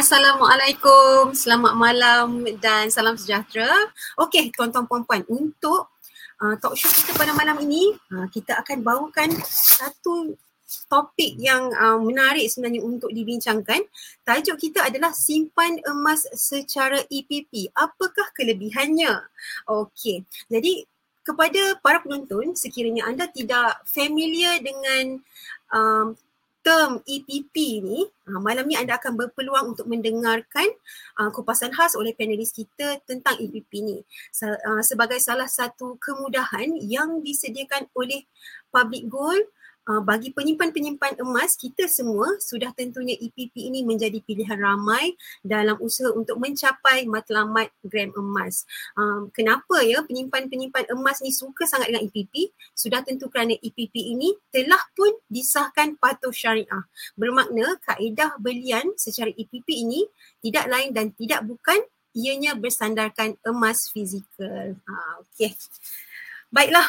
Assalamualaikum, selamat malam dan salam sejahtera. Okey, tuan-tuan puan-puan, untuk uh, talk show kita pada malam ini, uh, kita akan bawakan satu topik yang uh, menarik sebenarnya untuk dibincangkan. Tajuk kita adalah simpan emas secara EPP. Apakah kelebihannya? Okey, jadi kepada para penonton, sekiranya anda tidak familiar dengan um, term EPP ni, uh, malam ni anda akan berpeluang untuk mendengarkan uh, kupasan khas oleh panelis kita tentang EPP ni. Sa- uh, sebagai salah satu kemudahan yang disediakan oleh Public Gold Uh, bagi penyimpan-penyimpan emas, kita semua sudah tentunya EPP ini menjadi pilihan ramai dalam usaha untuk mencapai matlamat gram emas. Um, kenapa ya penyimpan-penyimpan emas ni suka sangat dengan EPP? Sudah tentu kerana EPP ini telah pun disahkan patuh syariah. Bermakna kaedah belian secara EPP ini tidak lain dan tidak bukan ianya bersandarkan emas fizikal. Ha, okay. Baiklah,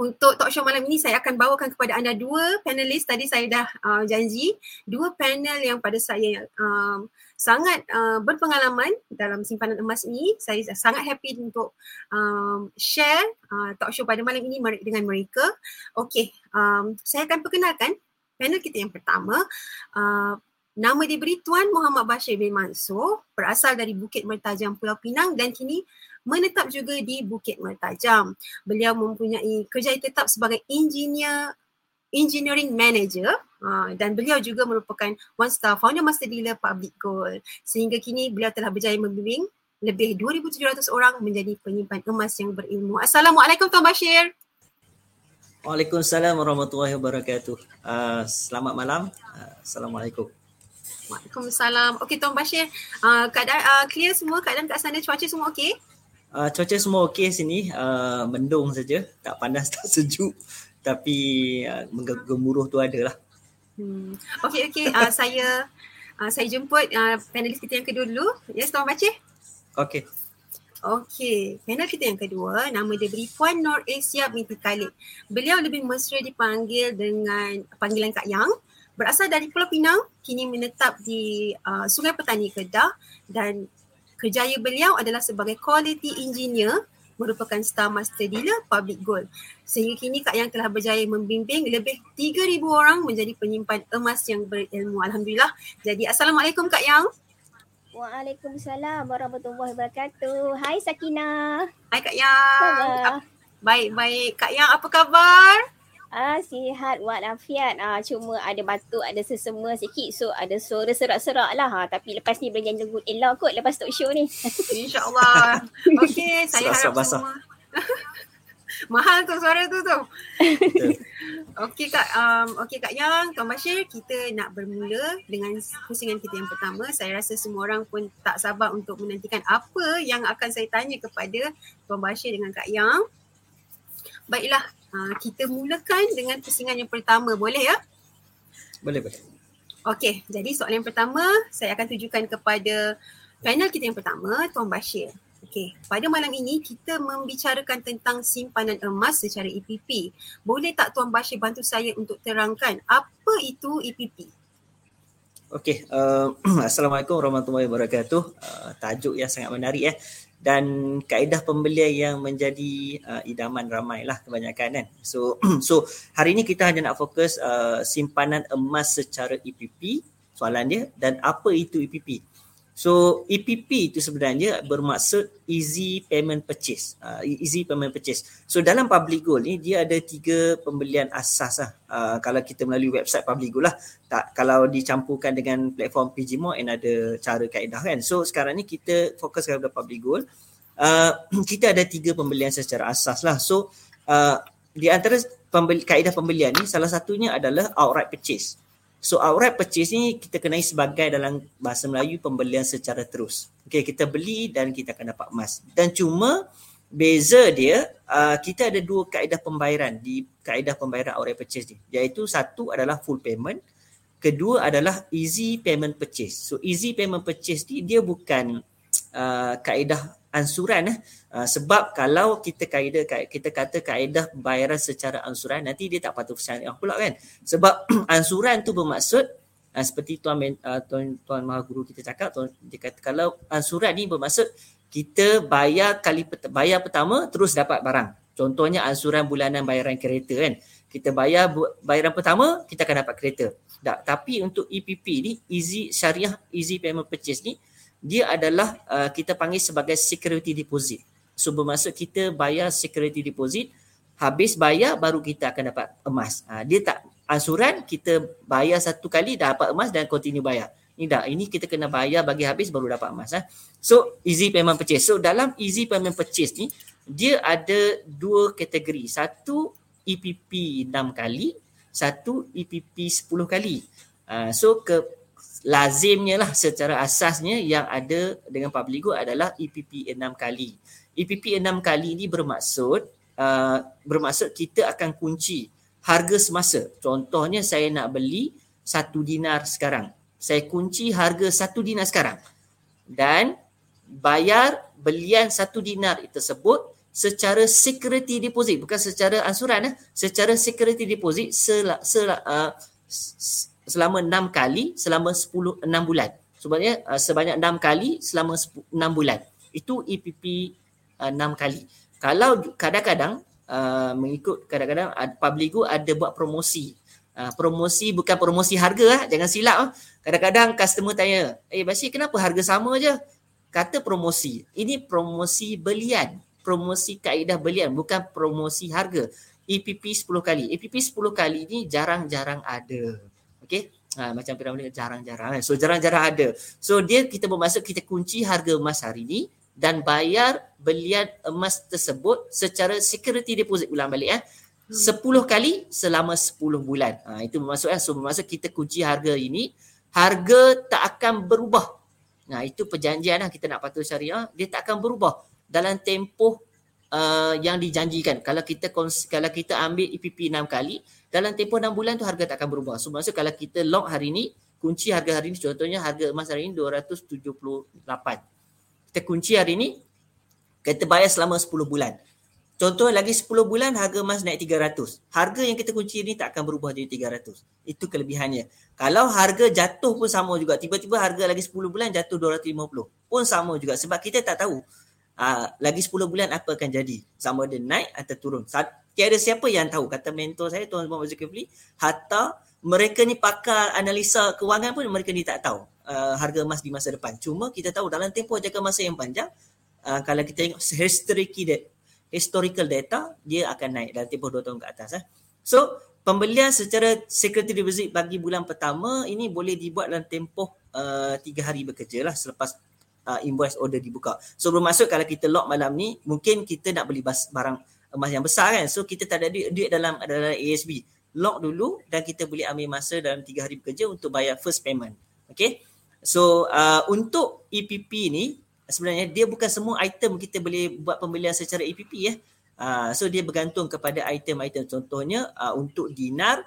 untuk talk show malam ini saya akan bawakan kepada anda dua panelis tadi saya dah uh, janji dua panel yang pada saya um, sangat uh, berpengalaman dalam simpanan emas ini. Saya sangat happy untuk um, share uh, talk show pada malam ini dengan mereka. Okey um, saya akan perkenalkan panel kita yang pertama. Uh, Nama diberi Tuan Muhammad Bashir bin Mansur berasal dari Bukit Mertajam Pulau Pinang dan kini menetap juga di Bukit Mertajam. Beliau mempunyai kerjaya tetap sebagai engineer engineering manager uh, dan beliau juga merupakan one star founder master dealer public gold sehingga kini beliau telah berjaya membimbing lebih 2700 orang menjadi penyimpan emas yang berilmu. Assalamualaikum Tuan Bashir. Waalaikumsalam warahmatullahi wabarakatuh. Uh, selamat malam. Uh, Assalamualaikum. Waalaikumsalam. Okey Tuan Bashir, uh, keadaan uh, clear semua keadaan kat sana cuaca semua okey? Uh, cuaca semua okey sini, uh, mendung saja, tak panas tak sejuk tapi uh, menggemuruh tu ada lah. Hmm. Okey okey, uh, saya uh, saya jemput uh, panelis kita yang kedua dulu. Ya, yes, Tuan Bacir? Okey. Okey, panel kita yang kedua nama dia beri Puan Nur Asia binti Khalid. Beliau lebih mesra dipanggil dengan panggilan Kak Yang. Berasal dari Pulau Pinang, kini menetap di uh, Sungai Petani Kedah dan Kerjaya beliau adalah sebagai quality engineer merupakan star master dealer public gold. Sehingga kini Kak Yang telah berjaya membimbing lebih 3,000 orang menjadi penyimpan emas yang berilmu. Alhamdulillah. Jadi Assalamualaikum Kak Yang. Waalaikumsalam warahmatullahi wabarakatuh. Hai Sakina. Hai Kak Yang. Baik-baik. Kak Yang apa khabar? Sihat walafiat. Ah cuma ada batuk, ada sesema sikit so ada suara serak-serak lah. Ha, tapi lepas ni boleh janji elok kot lepas talk show ni. InsyaAllah. Okey, saya harap basah. semua. Mahal tu suara tu tu. okey Kak, um, okey Kak Yang, Tuan Bashir, kita nak bermula dengan pusingan kita yang pertama. Saya rasa semua orang pun tak sabar untuk menantikan apa yang akan saya tanya kepada Tuan Bashir dengan Kak Yang. Baiklah, uh, kita mulakan dengan pusingan yang pertama. Boleh ya? Boleh, boleh. Okey, jadi soalan yang pertama saya akan tujukan kepada panel kita yang pertama, Tuan Bashir. Okey, pada malam ini kita membicarakan tentang simpanan emas secara EPP. Boleh tak Tuan Bashir bantu saya untuk terangkan apa itu EPP? Okey, uh, Assalamualaikum warahmatullahi wabarakatuh. Uh, tajuk yang sangat menarik eh dan kaedah pembelian yang menjadi uh, idaman ramai lah kebanyakan kan. So so hari ini kita hanya nak fokus uh, simpanan emas secara EPP soalan dia dan apa itu EPP. So EPP itu sebenarnya bermaksud easy payment purchase. Uh, easy payment purchase. So dalam public gold ni dia ada tiga pembelian asas lah. Uh, kalau kita melalui website public gold lah. Tak, kalau dicampurkan dengan platform PG and ada cara kaedah kan. So sekarang ni kita fokus kepada public gold. Uh, kita ada tiga pembelian secara asas lah. So uh, di antara pembeli, kaedah pembelian ni salah satunya adalah outright purchase. So outright purchase ni kita kenai sebagai dalam bahasa Melayu pembelian secara terus. Okay, kita beli dan kita akan dapat emas. Dan cuma beza dia, uh, kita ada dua kaedah pembayaran di kaedah pembayaran outright purchase ni. Iaitu satu adalah full payment, kedua adalah easy payment purchase. So easy payment purchase ni dia bukan uh, kaedah ansuran eh. Uh, sebab kalau kita kaedah kita kata kaedah bayaran secara ansuran nanti dia tak patuh syariah pula kan. Sebab ansuran tu bermaksud uh, seperti tuan uh, tuan tuan maha guru kita cakap tuan dia kata kalau ansuran ni bermaksud kita bayar kali bayar pertama terus dapat barang contohnya ansuran bulanan bayaran kereta kan kita bayar bayaran pertama kita akan dapat kereta tak, tapi untuk EPP ni easy syariah easy payment purchase ni dia adalah uh, kita panggil sebagai security deposit so bermaksud kita bayar security deposit habis bayar baru kita akan dapat emas. Ha, dia tak ansuran kita bayar satu kali dapat emas dan continue bayar. Ini dah ini kita kena bayar bagi habis baru dapat emas. Ha. So easy payment purchase. So dalam easy payment purchase ni dia ada dua kategori. Satu EPP 6 kali, satu EPP 10 kali. Ha, so ke lazimnya lah secara asasnya yang ada dengan public good adalah EPP 6 kali. EPP 6 kali ni bermaksud uh, bermaksud kita akan kunci harga semasa. Contohnya saya nak beli satu dinar sekarang. Saya kunci harga satu dinar sekarang. Dan bayar belian satu dinar tersebut secara security deposit. Bukan secara ansuran. Eh. Secara security deposit sel, sel, uh, selama enam kali selama sepuluh enam bulan. Sebenarnya uh, sebanyak enam kali selama enam bulan. Itu EPP uh, enam kali. Kalau kadang-kadang uh, mengikut kadang-kadang public good ada buat promosi. Uh, promosi bukan promosi harga lah jangan silap uh. kadang-kadang customer tanya eh Bashir kenapa harga sama je? Kata promosi. Ini promosi belian. Promosi kaedah belian bukan promosi harga. EPP 10 kali. EPP 10 kali ni jarang-jarang ada okey Ha, macam piramid jarang-jarang so jarang-jarang ada so dia kita bermaksud kita kunci harga emas hari ni dan bayar belian emas tersebut secara security deposit ulang balik eh. 10 hmm. kali selama 10 bulan. Ha, itu bermaksud eh. So bermaksud kita kunci harga ini. Harga tak akan berubah. Nah itu perjanjian lah kita nak patuh syariah. Dia tak akan berubah dalam tempoh uh, yang dijanjikan. Kalau kita kalau kita ambil EPP 6 kali. Dalam tempoh 6 bulan tu harga tak akan berubah. So maksud kalau kita lock hari ni. Kunci harga hari ni contohnya harga emas hari ni 278 kita kunci hari ni kita bayar selama 10 bulan contoh lagi 10 bulan harga emas naik 300 harga yang kita kunci ni tak akan berubah jadi 300 itu kelebihannya kalau harga jatuh pun sama juga tiba-tiba harga lagi 10 bulan jatuh 250 pun sama juga sebab kita tak tahu ah, lagi 10 bulan apa akan jadi sama ada naik atau turun tiada siapa yang tahu kata mentor saya Tuan Muhammad Zulkifli hatta mereka ni pakar analisa kewangan pun mereka ni tak tahu uh, harga emas di masa depan. Cuma kita tahu dalam tempoh jangka masa yang panjang, uh, kalau kita tengok historical data, historical data, dia akan naik dalam tempoh dua tahun ke atas. Eh. So, pembelian secara security deposit bagi bulan pertama ini boleh dibuat dalam tempoh uh, tiga hari bekerja lah selepas uh, invoice order dibuka. So, bermaksud kalau kita lock malam ni, mungkin kita nak beli barang emas yang besar kan. So, kita tak ada duit, duit dalam, dalam ASB. Lock dulu dan kita boleh ambil masa dalam tiga hari bekerja untuk bayar first payment. Okay. So uh, untuk EPP ni sebenarnya dia bukan semua item kita boleh buat pembelian secara EPP ya. Uh, so dia bergantung kepada item-item contohnya uh, untuk dinar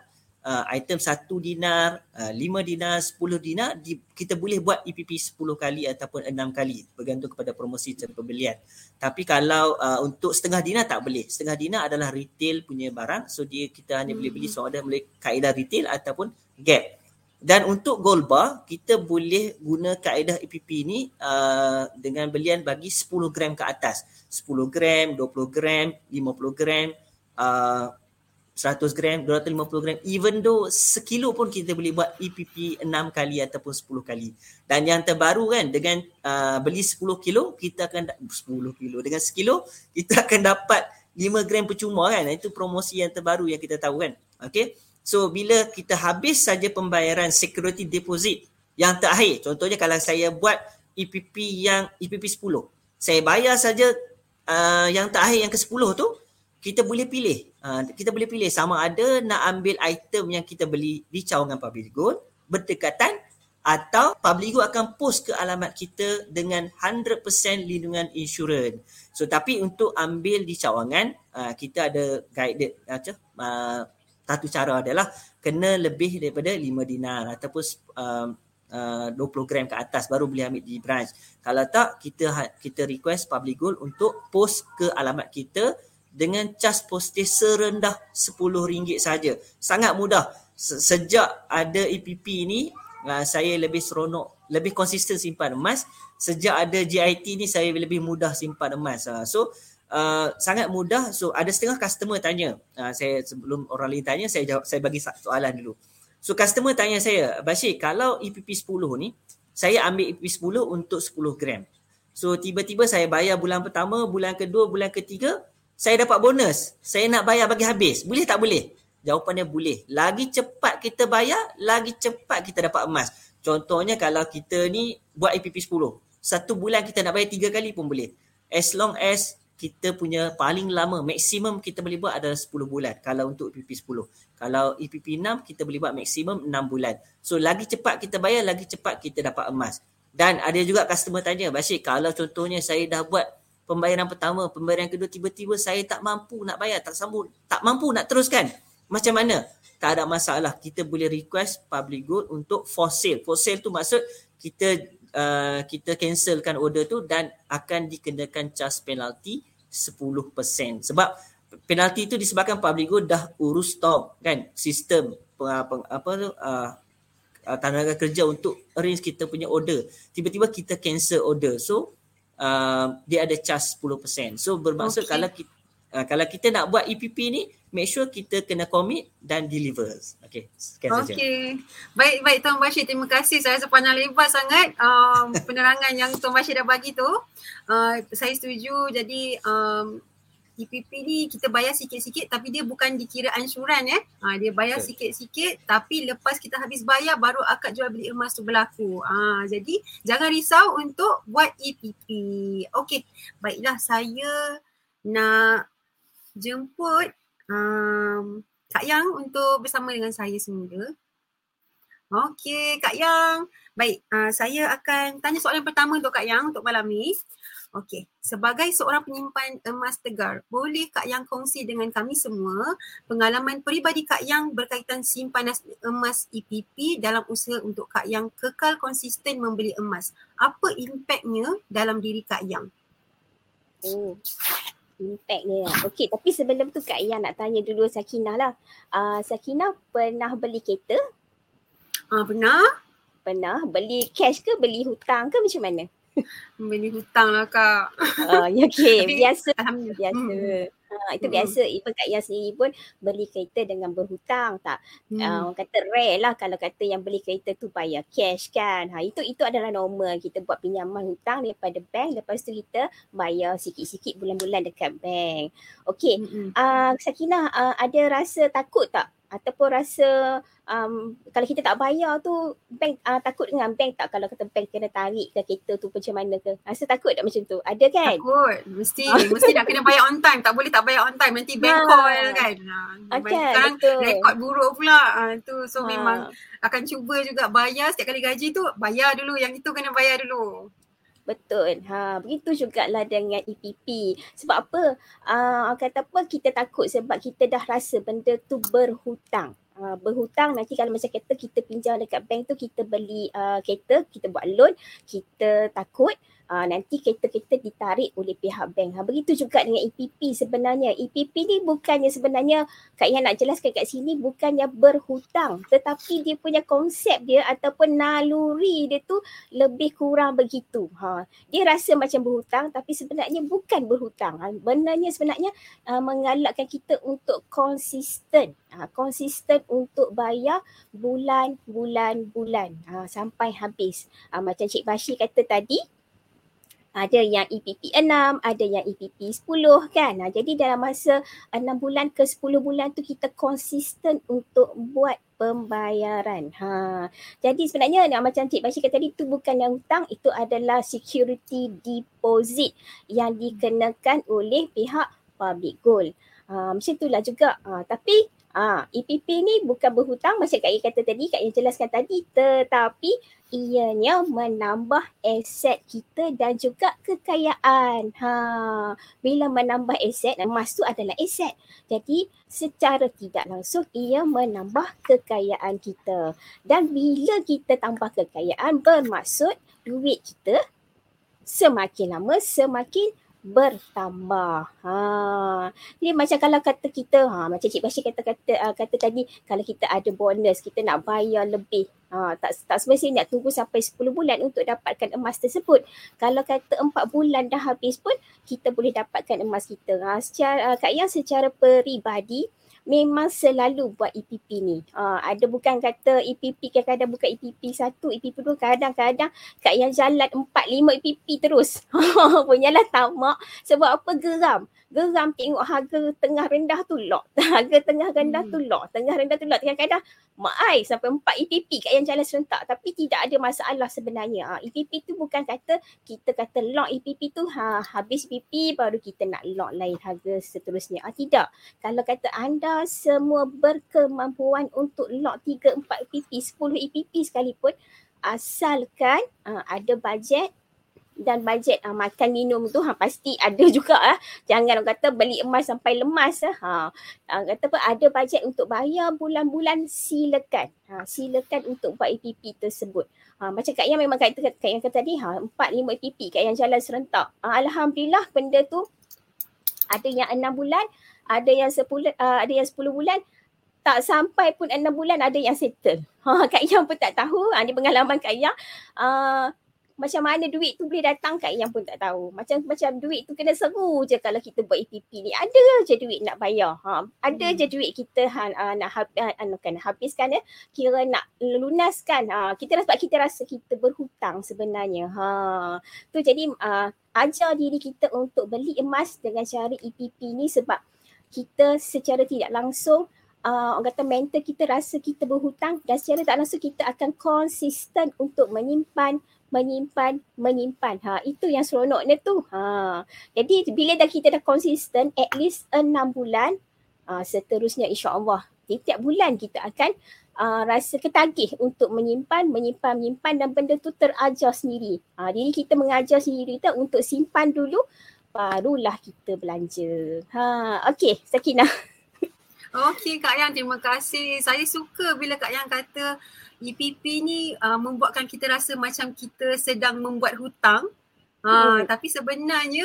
uh, item satu dinar, uh, lima dinar, sepuluh dinar di, kita boleh buat EPP sepuluh kali ataupun enam kali bergantung kepada promosi cara pembelian. Tapi kalau uh, untuk setengah dinar tak boleh. Setengah dinar adalah retail punya barang so dia kita hanya hmm. boleh beli so ada boleh kaedah retail ataupun gap. Dan untuk gold bar, kita boleh guna kaedah EPP ni uh, dengan belian bagi 10 gram ke atas. 10 gram, 20 gram, 50 gram, uh, 100 gram, 250 gram. Even though sekilo pun kita boleh buat EPP 6 kali ataupun 10 kali. Dan yang terbaru kan, dengan uh, beli 10 kilo, kita akan, 10 kilo, dengan sekilo, kita akan dapat 5 gram percuma kan. Itu promosi yang terbaru yang kita tahu kan. Okay. So bila kita habis saja pembayaran security deposit yang terakhir, contohnya kalau saya buat EPP yang EPP 10, saya bayar saja uh, yang terakhir yang ke-10 tu, kita boleh pilih. Uh, kita boleh pilih sama ada nak ambil item yang kita beli di cawangan Public Good berdekatan atau Public Good akan post ke alamat kita dengan 100% lindungan insurans. So tapi untuk ambil di cawangan, uh, kita ada guided macam uh, satu cara adalah kena lebih daripada 5 dinar ataupun um, uh, 20 gram ke atas baru boleh ambil di branch. Kalau tak kita ha, kita request public gold untuk post ke alamat kita dengan cas postage serendah RM10 saja. Sangat mudah. Sejak ada EPP ni uh, saya lebih seronok, lebih konsisten simpan emas. Sejak ada GIT ni saya lebih mudah simpan emas. Uh, so uh, sangat mudah. So ada setengah customer tanya, uh, saya sebelum orang lain tanya saya jawab saya bagi soalan dulu. So customer tanya saya, Bashir kalau EPP 10 ni saya ambil EPP 10 untuk 10 gram. So tiba-tiba saya bayar bulan pertama, bulan kedua, bulan ketiga, saya dapat bonus. Saya nak bayar bagi habis. Boleh tak boleh? Jawapannya boleh. Lagi cepat kita bayar, lagi cepat kita dapat emas. Contohnya kalau kita ni buat APP 10. Satu bulan kita nak bayar tiga kali pun boleh. As long as kita punya paling lama, maksimum kita boleh buat adalah 10 bulan. Kalau untuk APP 10. Kalau EPP 6, kita boleh buat maksimum 6 bulan. So lagi cepat kita bayar, lagi cepat kita dapat emas. Dan ada juga customer tanya, Bashir, kalau contohnya saya dah buat pembayaran pertama, pembayaran kedua, tiba-tiba saya tak mampu nak bayar, tak sambung, tak mampu nak teruskan macam mana? Tak ada masalah. Kita boleh request public good untuk for sale. For sale tu maksud kita uh, kita cancelkan order tu dan akan dikenakan charge penalty 10%. Sebab penalty tu disebabkan public good dah urus stop kan sistem peng, apa tu uh, tenaga kerja untuk arrange kita punya order. Tiba-tiba kita cancel order. So uh, dia ada charge 10%. So bermaksud okay. kalau kita Uh, kalau kita nak buat EPP ni, make sure kita kena commit dan deliver. Okay, sekian saja. Okay. Baik, baik Tuan Bashir. Terima kasih. Saya rasa panjang lebar sangat um, penerangan yang Tuan Bashir dah bagi tu. Uh, saya setuju. Jadi um, EPP ni kita bayar sikit-sikit tapi dia bukan dikira ansuran eh. Ha, dia bayar okay. sikit-sikit tapi lepas kita habis bayar baru akad jual beli emas tu berlaku. Ha, jadi jangan risau untuk buat EPP. Okay, baiklah saya nak jemput um, Kak Yang untuk bersama dengan saya semula. Okey, Kak Yang. Baik, uh, saya akan tanya soalan pertama untuk Kak Yang untuk malam ni. Okey, sebagai seorang penyimpan emas tegar, boleh Kak Yang kongsi dengan kami semua pengalaman peribadi Kak Yang berkaitan simpanan emas EPP dalam usaha untuk Kak Yang kekal konsisten membeli emas. Apa impaknya dalam diri Kak Yang? Oh, impact dia. Okey, tapi sebelum tu Kak Ian nak tanya dulu Sakinah lah. Uh, Sakinah pernah beli kereta? Ah uh, pernah. Pernah. Beli cash ke beli hutang ke macam mana? Beli hutang lah Kak. Uh, okay, biasa. Alhamdulillah. Biasa. Hmm. Ha, itu hmm. biasa even Kak Yang sendiri pun beli kereta dengan berhutang tak. Hmm. Uh, kata rare lah kalau kata yang beli kereta tu bayar cash kan. Ha, itu itu adalah normal kita buat pinjaman hutang daripada bank lepas tu kita bayar sikit-sikit bulan-bulan dekat bank. Okay, hmm. uh, Sakinah uh, ada rasa takut tak ataupun rasa um, kalau kita tak bayar tu bank uh, takut dengan bank tak? Kalau kata bank kena tarik ke kereta tu macam mana ke? Rasa takut tak macam tu? Ada kan? Takut. Mesti mesti nak kena bayar on time. Tak boleh tak bayar on time. Nanti bank ha. call kan? Ha. okay, kan? rekod buruk pula. Ha, tu. So ha. memang akan cuba juga bayar. Setiap kali gaji tu bayar dulu. Yang itu kena bayar dulu Betul. Ha, begitu jugalah dengan EPP. Sebab apa? Uh, kata apa kita takut sebab kita dah rasa benda tu berhutang. Uh, berhutang nanti kalau macam kereta kita pinjam dekat bank tu kita beli uh, kereta, kita buat loan, kita takut uh, nanti kereta-kereta ditarik oleh pihak bank. Ha, begitu juga dengan EPP sebenarnya. EPP ni bukannya sebenarnya Kak Yan nak jelaskan kat sini bukannya berhutang tetapi dia punya konsep dia ataupun naluri dia tu lebih kurang begitu. Ha, dia rasa macam berhutang tapi sebenarnya bukan berhutang. Ha, benarnya sebenarnya uh, mengalakkan kita untuk konsisten. Ha, konsisten untuk bayar bulan-bulan-bulan ha, sampai habis. Ha, macam Cik Bashi kata tadi, ada yang EPP 6, ada yang EPP 10 kan. Ha, jadi dalam masa 6 bulan ke 10 bulan tu kita konsisten untuk buat pembayaran. Ha. Jadi sebenarnya macam Cik Bashir kata tadi itu bukan yang hutang, itu adalah security deposit yang dikenakan oleh pihak public gold. Ha, macam itulah juga. Ha, tapi ha, EPP ni bukan berhutang macam Kak Ia kata tadi, Kak Ia jelaskan tadi tetapi ianya menambah aset kita dan juga kekayaan. Ha, bila menambah aset, emas tu adalah aset. Jadi secara tidak langsung ia menambah kekayaan kita. Dan bila kita tambah kekayaan bermaksud duit kita semakin lama semakin bertambah. Ha. Jadi macam kalau kata kita, ha, macam Cik Bashir kata, kata, uh, kata tadi, kalau kita ada bonus, kita nak bayar lebih. Ha, tak, tak semestinya nak tunggu sampai 10 bulan untuk dapatkan emas tersebut. Kalau kata 4 bulan dah habis pun, kita boleh dapatkan emas kita. Ha, secara, uh, Kak Yang secara peribadi, memang selalu buat EPP ni. Uh, ada bukan kata EPP kadang-kadang buka EPP satu, EPP dua, kadang-kadang kat yang jalan empat, lima EPP terus. Punyalah tamak sebab apa geram geram tengok harga tengah rendah tu lock. harga tengah rendah hmm. tu lock. Tengah rendah tu lock. Kadang-kadang mak ai sampai 4 EPP kat yang jalan serentak tapi tidak ada masalah sebenarnya. Ha, EPP tu bukan kata kita kata lock EPP tu ha, habis EPP baru kita nak lock lain harga seterusnya. Ha, tidak. Kalau kata anda semua berkemampuan untuk lock 3, 4 EPP, 10 EPP sekalipun asalkan uh, ada bajet dan bajet uh, makan minum tu ha, pasti ada juga ah. Jangan orang kata beli emas sampai lemas ah. Ha. Uh, kata apa ada bajet untuk bayar bulan-bulan silakan. Ha, silakan untuk buat EPP tersebut. Ha, macam Kak Yang memang kata Kak Yang kata tadi ha 4 5 EPP Kak Yang jalan serentak. Ha, alhamdulillah benda tu ada yang 6 bulan, ada yang 10 uh, ada yang 10 bulan tak sampai pun 6 bulan ada yang settle. Ha, Kak Yang pun tak tahu. Ha, ni pengalaman Kak Yang. Uh, macam mana duit tu boleh datang kat yang pun tak tahu. Macam macam duit tu kena seru je kalau kita buat EPP ni. Ada je duit nak bayar. Ha, ada hmm. je duit kita ha, uh, nak ha, uh, kan, habiskan ya. Kira nak lunaskan. Ha, kita sebab kita rasa kita berhutang sebenarnya. Ha, tu jadi uh, ajar diri kita untuk beli emas dengan cara EPP ni sebab kita secara tidak langsung uh, orang kata mental kita rasa kita berhutang dan secara tak langsung kita akan konsisten untuk menyimpan menyimpan menyimpan. Ha itu yang seronoknya tu. Ha. Jadi bila dah kita dah konsisten at least enam bulan uh, seterusnya insyaallah. Tiap bulan kita akan uh, rasa ketagih untuk menyimpan menyimpan menyimpan dan benda tu terajar sendiri. Ha jadi kita mengajar sendiri kita untuk simpan dulu barulah kita belanja ha okey sakinah Okey Kak Yang, terima kasih. Saya suka bila Kak Yang kata EPP ni uh, membuatkan kita rasa macam kita sedang membuat hutang. Uh, hmm. Tapi sebenarnya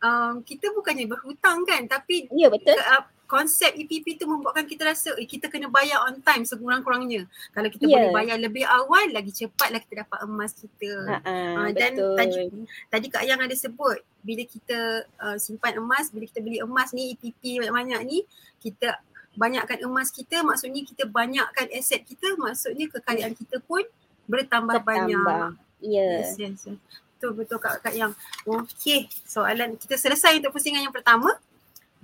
um, kita bukannya berhutang kan tapi ya, betul. Uh, konsep EPP tu membuatkan kita rasa eh, kita kena bayar on time sekurang-kurangnya. Kalau kita yeah. boleh bayar lebih awal lagi cepatlah kita dapat emas kita. Uh-uh, uh, dan betul. tadi tadi Kak Yang ada sebut bila kita uh, simpan emas, bila kita beli emas ni EPP banyak-banyak ni kita banyakkan emas kita maksudnya kita banyakkan aset kita maksudnya kekayaan kita pun bertambah, bertambah. banyak. Yeah. Yes, yes, yes. Betul betul kak kak yang. Okey, soalan kita selesai untuk pusingan yang pertama.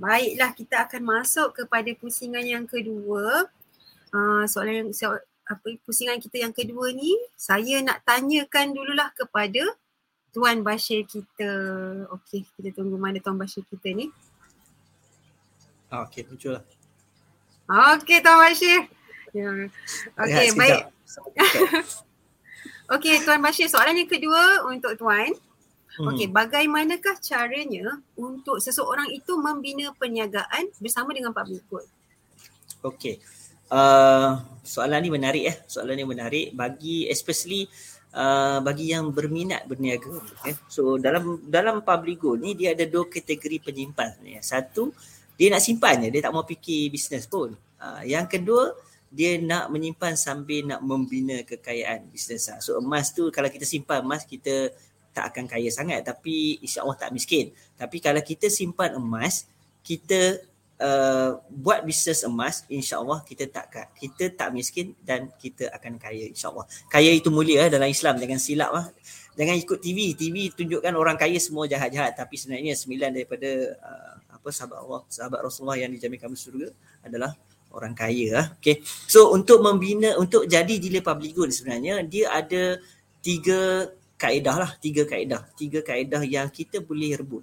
Baiklah kita akan masuk kepada pusingan yang kedua. Uh, soalan yang so, apa pusingan kita yang kedua ni saya nak tanyakan dululah kepada Tuan Bashir kita. Okey, kita tunggu mana Tuan Bashir kita ni. Ah, okey, muncul lah. Okey Tuan Bashir. Ya. Okey ya, baik. Okey Tuan Bashir soalan yang kedua untuk Tuan. Hmm. Okey bagaimanakah caranya untuk seseorang itu membina perniagaan bersama dengan public good? Okey. Uh, soalan ni menarik eh. Soalan ni menarik bagi especially uh, bagi yang berminat berniaga. Eh. So dalam dalam public good ni dia ada dua kategori penyimpan. Satu dia nak simpan je dia tak mau fikir bisnes pun uh, yang kedua dia nak menyimpan sambil nak membina kekayaan bisnes lah. so emas tu kalau kita simpan emas kita tak akan kaya sangat tapi insyaAllah tak miskin tapi kalau kita simpan emas kita uh, buat bisnes emas insyaAllah kita tak kita tak miskin dan kita akan kaya insyaAllah kaya itu mulia eh, dalam Islam jangan silap lah jangan ikut TV TV tunjukkan orang kaya semua jahat-jahat tapi sebenarnya sembilan daripada uh, apa sahabat Allah, sahabat Rasulullah yang dijaminkan masuk surga adalah orang kaya ah. Okay. So untuk membina untuk jadi dealer public good sebenarnya dia ada tiga kaedah lah, tiga kaedah. Tiga kaedah yang kita boleh rebut.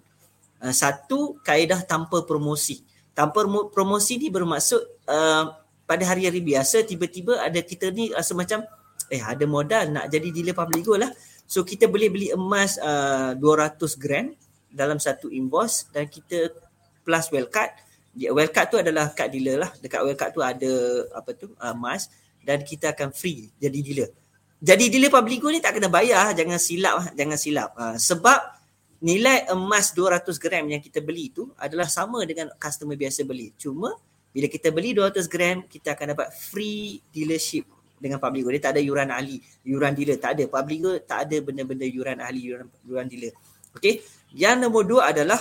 Uh, satu kaedah tanpa promosi. Tanpa promosi ni bermaksud uh, pada hari-hari biasa tiba-tiba ada kita ni rasa macam eh ada modal nak jadi dealer public good lah. So kita boleh beli emas uh, 200 gram dalam satu invoice dan kita plus well card. Well card tu adalah card dealer lah. Dekat well card tu ada apa tu emas dan kita akan free jadi dealer. Jadi dealer public ni tak kena bayar, jangan silap jangan silap. Uh, sebab nilai emas 200 gram yang kita beli tu adalah sama dengan customer biasa beli. Cuma bila kita beli 200 gram, kita akan dapat free dealership dengan public Dia tak ada yuran ahli, yuran dealer. Tak ada. Public tak ada benda-benda yuran ahli, yuran, yuran dealer. Okay. Yang nombor dua adalah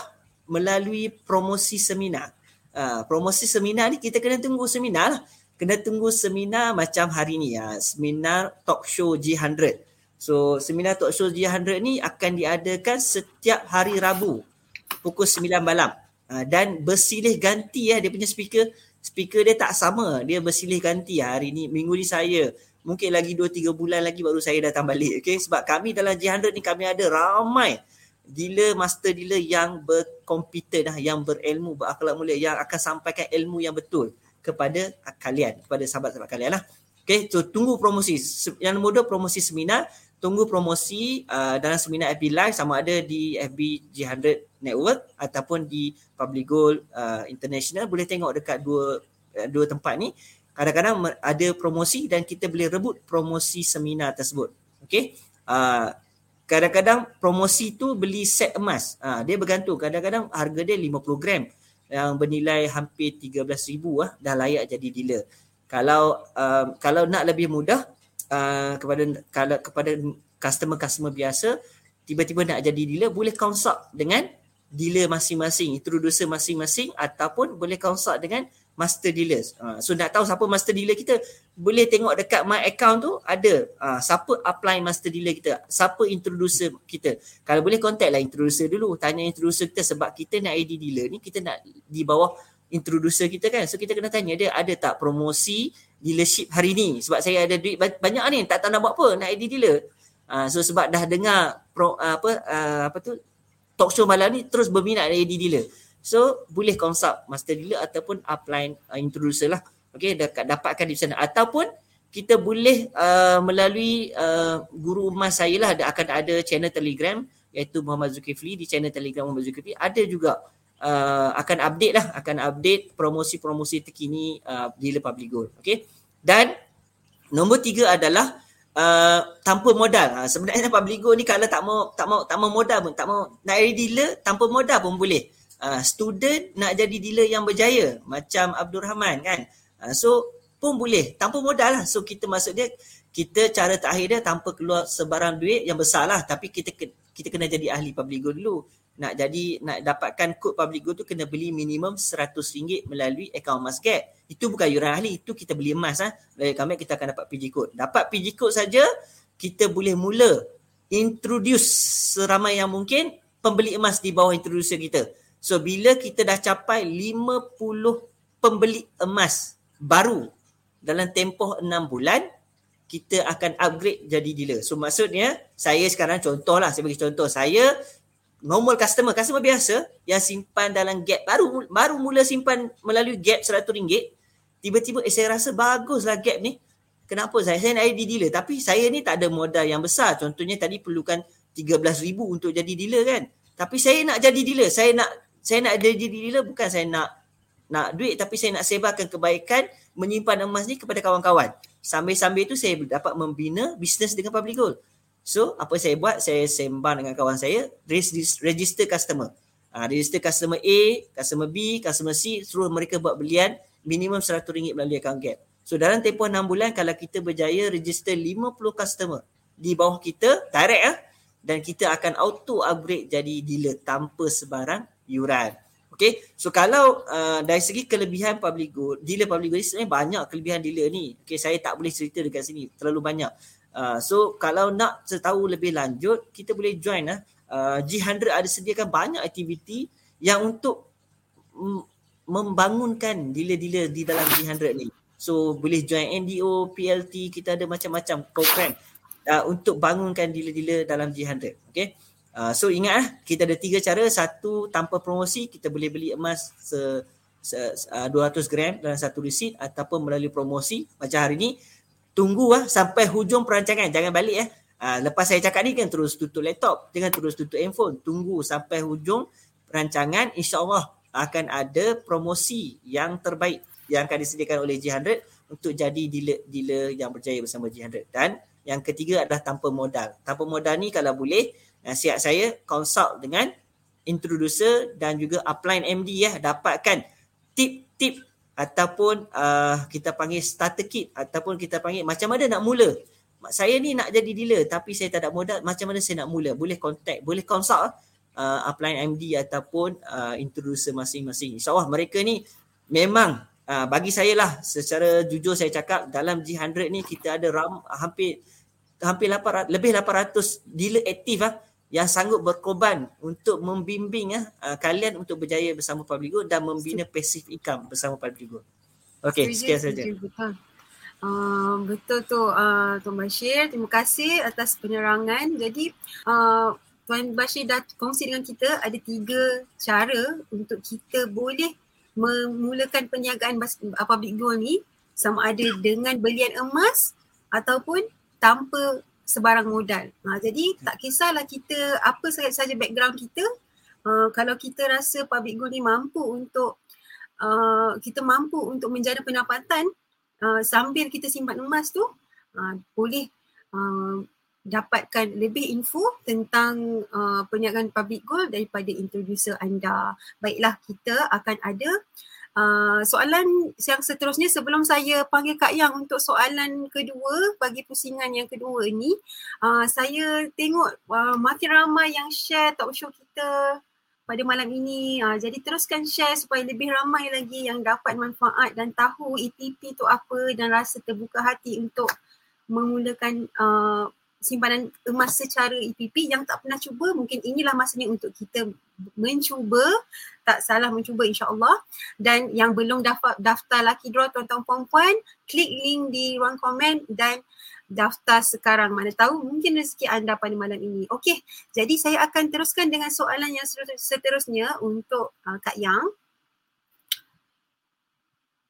melalui promosi seminar. Uh, promosi seminar ni kita kena tunggu seminar lah. Kena tunggu seminar macam hari ni. Ya. Seminar talk show G100. So seminar talk show G100 ni akan diadakan setiap hari Rabu pukul 9 malam. Uh, dan bersilih ganti ya dia punya speaker speaker dia tak sama dia bersilih ganti ya. hari ni minggu ni saya mungkin lagi 2 3 bulan lagi baru saya datang balik okey sebab kami dalam G100 ni kami ada ramai dealer master dealer yang berkompeten dah yang berilmu berakhlak mulia yang akan sampaikan ilmu yang betul kepada kalian kepada sahabat-sahabat kalian lah. Okey so tunggu promosi. Yang nombor dua promosi seminar tunggu promosi uh, dalam seminar FB Live sama ada di FB G100 Network ataupun di Public Gold uh, International. Boleh tengok dekat dua uh, dua tempat ni. Kadang-kadang ada promosi dan kita boleh rebut promosi seminar tersebut. Okey uh, kadang-kadang promosi tu beli set emas. Ha, dia bergantung. Kadang-kadang harga dia 50 gram yang bernilai hampir 13,000 ah dah layak jadi dealer. Kalau um, kalau nak lebih mudah uh, kepada kalau kepada customer-customer biasa tiba-tiba nak jadi dealer boleh consult dengan dealer masing-masing, introducer masing-masing ataupun boleh consult dengan master dealers. Uh, so nak tahu siapa master dealer kita, boleh tengok dekat my account tu ada uh, siapa apply master dealer kita, siapa introducer kita. Kalau boleh contact lah introducer dulu, tanya introducer kita sebab kita nak ID dealer ni kita nak di bawah introducer kita kan. So kita kena tanya dia ada tak promosi dealership hari ni sebab saya ada duit banyak ni tak tahu nak buat apa nak ID dealer. Uh, so sebab dah dengar pro, uh, apa uh, apa tu talk show malam ni terus berminat ID dealer. So boleh consult master dealer ataupun upline uh, introducer lah. Okay, dapat dapatkan di sana. Ataupun kita boleh uh, melalui uh, guru emas saya lah akan ada channel telegram iaitu Muhammad Zulkifli. Di channel telegram Muhammad Zulkifli ada juga uh, akan update lah akan update promosi-promosi terkini uh, dealer public gold. Okay? Dan nombor tiga adalah uh, tanpa modal. Uh, sebenarnya public gold ni kalau tak mau tak mau tak mau modal pun tak mau nak jadi dealer tanpa modal pun boleh uh, student nak jadi dealer yang berjaya macam Abdul Rahman kan. Uh, so pun boleh tanpa modal lah. So kita maksud dia kita cara terakhir dia tanpa keluar sebarang duit yang besar lah tapi kita kita kena jadi ahli public go dulu. Nak jadi nak dapatkan kod public go tu kena beli minimum RM100 melalui akaun emas gap. Itu bukan yuran ahli, itu kita beli emas ah. Dari kami kita akan dapat PG code. Dapat PG code saja kita boleh mula introduce seramai yang mungkin pembeli emas di bawah introducer kita. So bila kita dah capai 50 pembeli emas baru dalam tempoh 6 bulan, kita akan upgrade jadi dealer. So maksudnya saya sekarang contohlah, saya bagi contoh. Saya normal customer, customer biasa yang simpan dalam gap baru baru mula simpan melalui gap RM100, tiba-tiba eh, saya rasa baguslah gap ni. Kenapa saya? Saya jadi dealer. Tapi saya ni tak ada modal yang besar. Contohnya tadi perlukan RM13,000 untuk jadi dealer kan. Tapi saya nak jadi dealer. Saya nak saya nak jadi dealer bukan saya nak nak duit tapi saya nak sebarkan kebaikan menyimpan emas ni kepada kawan-kawan. Sambil-sambil tu saya dapat membina bisnes dengan public gold. So apa saya buat? Saya sembang dengan kawan saya register customer. Ha, register customer A, customer B, customer C suruh mereka buat belian minimum RM100 melalui account gap. So dalam tempoh 6 bulan kalau kita berjaya register 50 customer di bawah kita direct ah dan kita akan auto upgrade jadi dealer tanpa sebarang yuran. Okay, so kalau uh, dari segi kelebihan public good, dealer public good sebenarnya banyak kelebihan dealer ni. Okay, saya tak boleh cerita dekat sini, terlalu banyak. Uh, so kalau nak tahu lebih lanjut, kita boleh join lah. Uh, G100 ada sediakan banyak aktiviti yang untuk membangunkan dealer-dealer di dalam G100 ni. So boleh join NDO, PLT, kita ada macam-macam program uh, untuk bangunkan dealer-dealer dalam G100. Okay. Uh, so ingat lah, kita ada tiga cara. Satu, tanpa promosi, kita boleh beli emas se, se, uh, 200 gram dalam satu resit ataupun melalui promosi. Macam hari ni, tunggu lah sampai hujung perancangan. Jangan balik eh. Uh, lepas saya cakap ni kan terus tutup laptop. Jangan terus tutup handphone. Tunggu sampai hujung perancangan. InsyaAllah akan ada promosi yang terbaik yang akan disediakan oleh G100 untuk jadi dealer-dealer yang berjaya bersama G100. Dan yang ketiga adalah tanpa modal. Tanpa modal ni kalau boleh, nasihat saya consult dengan introducer dan juga upline MD ya dapatkan tip-tip ataupun uh, kita panggil starter kit ataupun kita panggil macam mana nak mula. Saya ni nak jadi dealer tapi saya tak ada modal macam mana saya nak mula. Boleh contact, boleh consult uh, upline MD ataupun uh, introducer masing-masing. InsyaAllah mereka ni memang uh, bagi saya lah secara jujur saya cakap dalam G100 ni kita ada ram, hampir hampir 800, lebih 800 dealer aktif ah yang sanggup berkorban untuk membimbing uh, kalian untuk berjaya bersama Public Good dan membina passive income bersama Public Good. Okey, sekian saja. Uh, betul tu uh, Tuan Bashir. Terima kasih atas penerangan. Jadi uh, Tuan Bashir dah kongsi dengan kita ada tiga cara untuk kita boleh memulakan perniagaan public gold ni sama ada dengan belian emas ataupun tanpa sebarang modal. Ha, jadi tak kisahlah kita apa sahaja background kita. Uh, kalau kita rasa public gold ni mampu untuk uh, kita mampu untuk menjana pendapatan uh, sambil kita simpan emas tu uh, boleh uh, dapatkan lebih info tentang uh, perniagaan public gold daripada introducer anda. Baiklah kita akan ada Uh, soalan yang seterusnya sebelum saya panggil Kak Yang untuk soalan kedua bagi pusingan yang kedua ni uh, saya tengok uh, makin ramai yang share talk show kita pada malam ini. Uh, jadi teruskan share supaya lebih ramai lagi yang dapat manfaat dan tahu EPP tu apa dan rasa terbuka hati untuk memulakan uh, simpanan emas secara EPP yang tak pernah cuba mungkin inilah masanya untuk kita mencuba tak salah mencuba insyaAllah. Dan yang belum daftar, daftar lucky draw tuan-tuan puan-puan klik link di ruang komen dan daftar sekarang. Mana tahu mungkin rezeki anda pada malam ini. Okey jadi saya akan teruskan dengan soalan yang seterusnya untuk uh, Kak Yang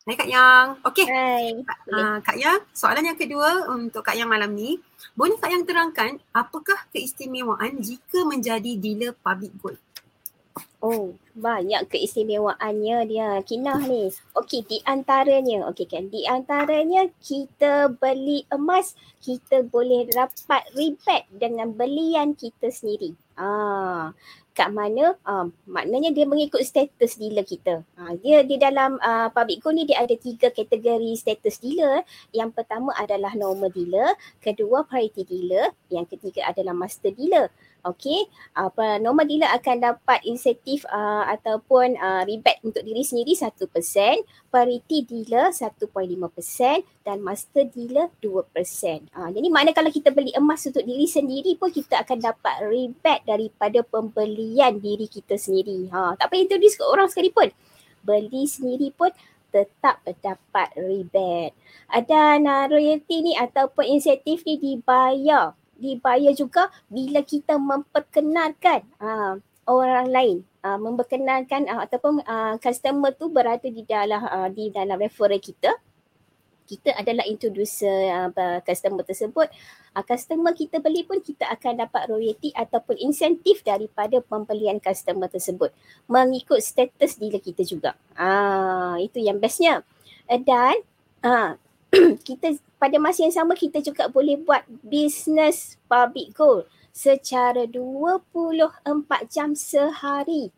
Hai Kak Yang. Okey. Hai. Uh, Kak Yang, soalan yang kedua untuk Kak Yang malam ni. Boleh Kak Yang terangkan apakah keistimewaan jika menjadi dealer public gold? Oh, banyak keistimewaannya dia kinah ni. Okey, di antaranya, okey kan, di antaranya kita beli emas, kita boleh dapat rebate dengan belian kita sendiri. Ah, kat mana uh, maknanya dia mengikut status dealer kita. Uh, dia di dalam uh, public gold ni dia ada tiga kategori status dealer. Yang pertama adalah normal dealer, kedua priority dealer, yang ketiga adalah master dealer. Okey, uh, normal dealer akan dapat insentif uh, ataupun uh, rebate untuk diri sendiri 1%, priority dealer 1.5% dan master dealer 2%. Uh, jadi mana kalau kita beli emas untuk diri sendiri pun kita akan dapat rebate daripada pembelian diri kita sendiri. Ha, tak payah introduce ke orang sekalipun. Beli sendiri pun tetap dapat rebate. Dan uh, royalty ni ataupun insentif ni dibayar dibayar juga bila kita memperkenalkan uh, orang lain. Uh, memperkenalkan uh, ataupun uh, customer tu berada di dalam uh, di dalam referral kita. Kita adalah introducer uh, customer tersebut. Uh, customer kita beli pun kita akan dapat royalty ataupun insentif daripada pembelian customer tersebut. Mengikut status dealer kita juga. Ah uh, itu yang bestnya. Uh, dan uh, kita pada masa yang sama kita juga boleh buat business public goal secara 24 jam sehari.